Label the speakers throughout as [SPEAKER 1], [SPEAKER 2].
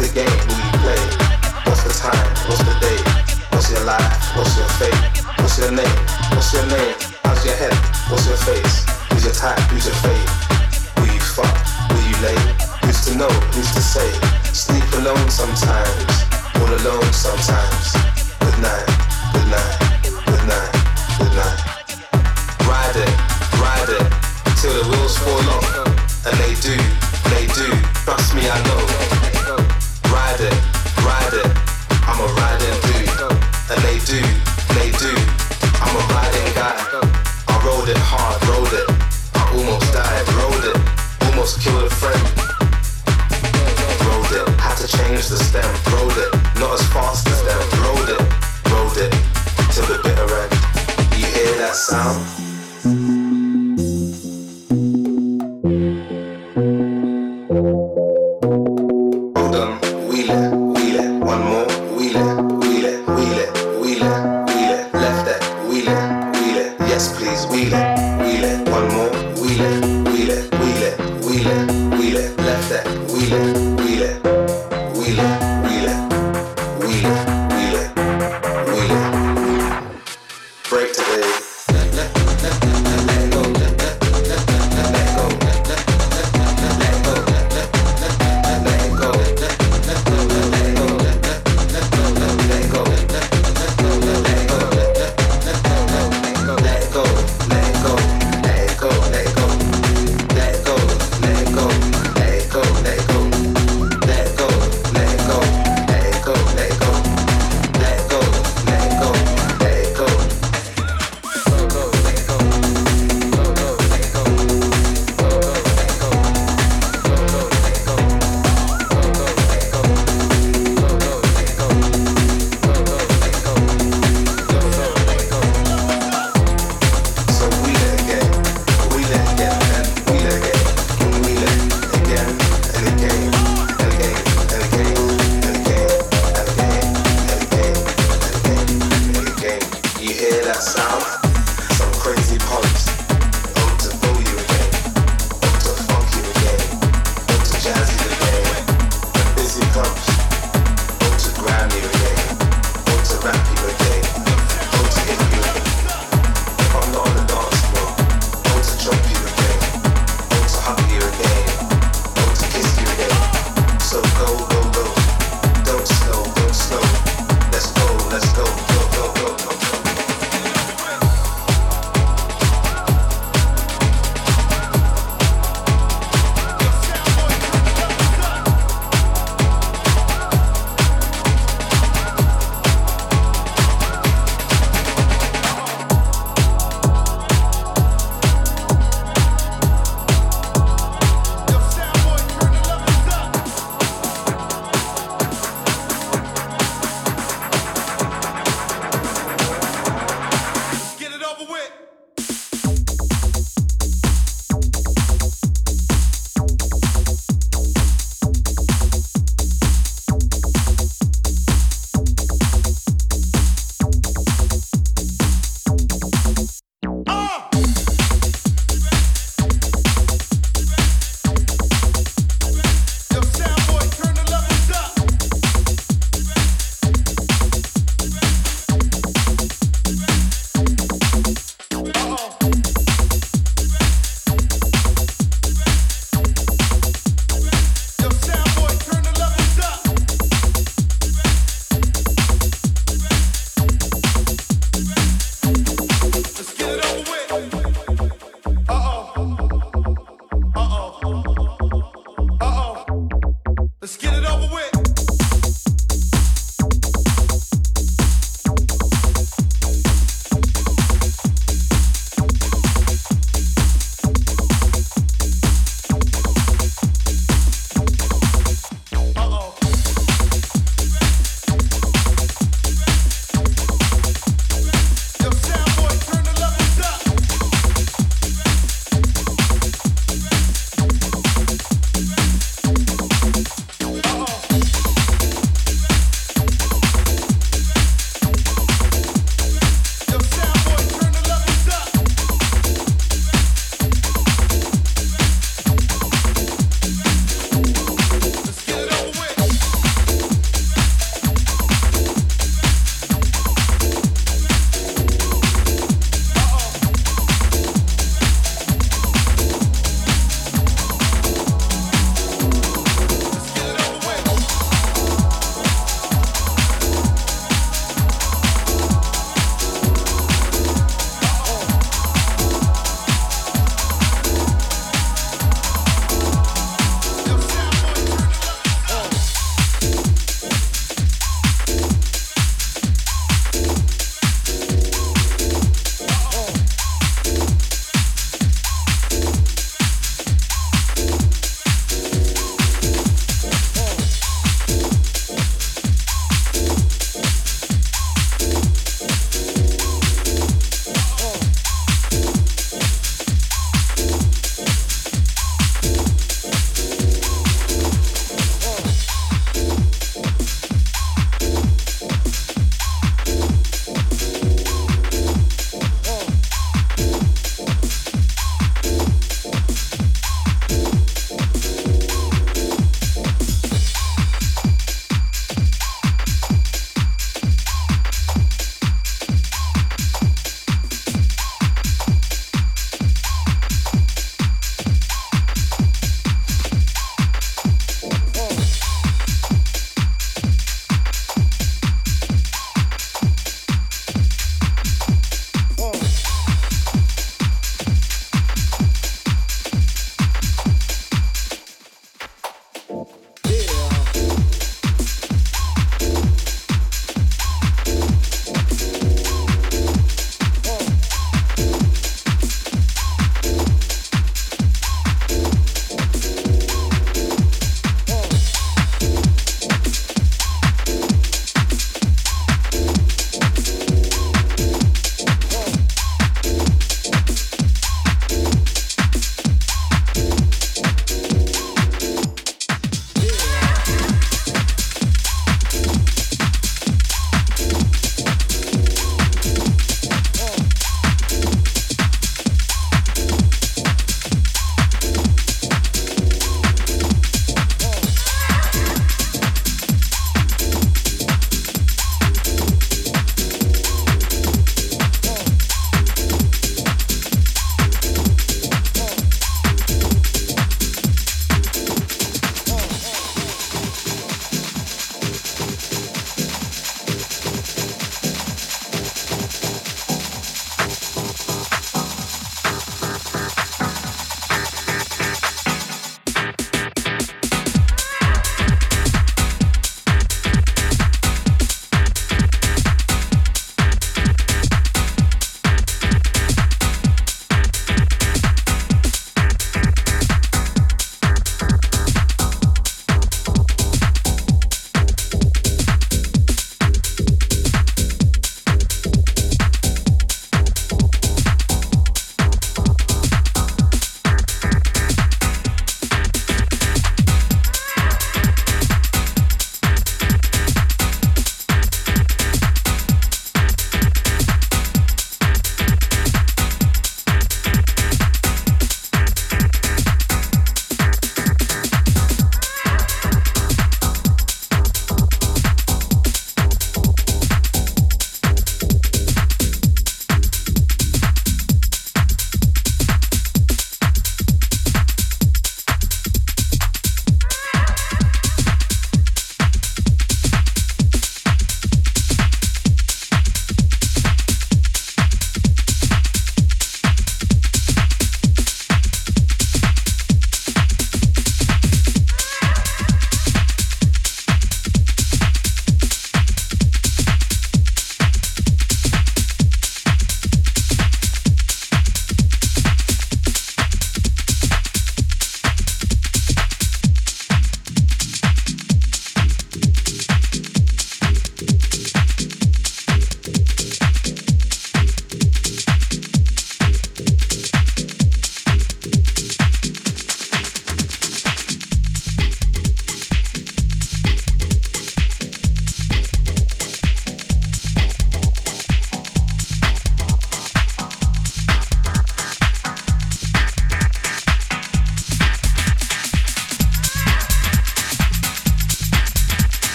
[SPEAKER 1] the game we play? What's the time? What's the day? What's your life? What's your fate? What's your name? What's your name? How's your head? What's your face? Who's your type? Who's your fate? Will you fuck? Will you lay? Who's to know? Who's to say? Sleep alone sometimes.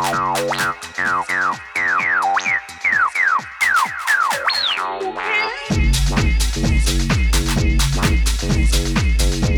[SPEAKER 2] Thank you.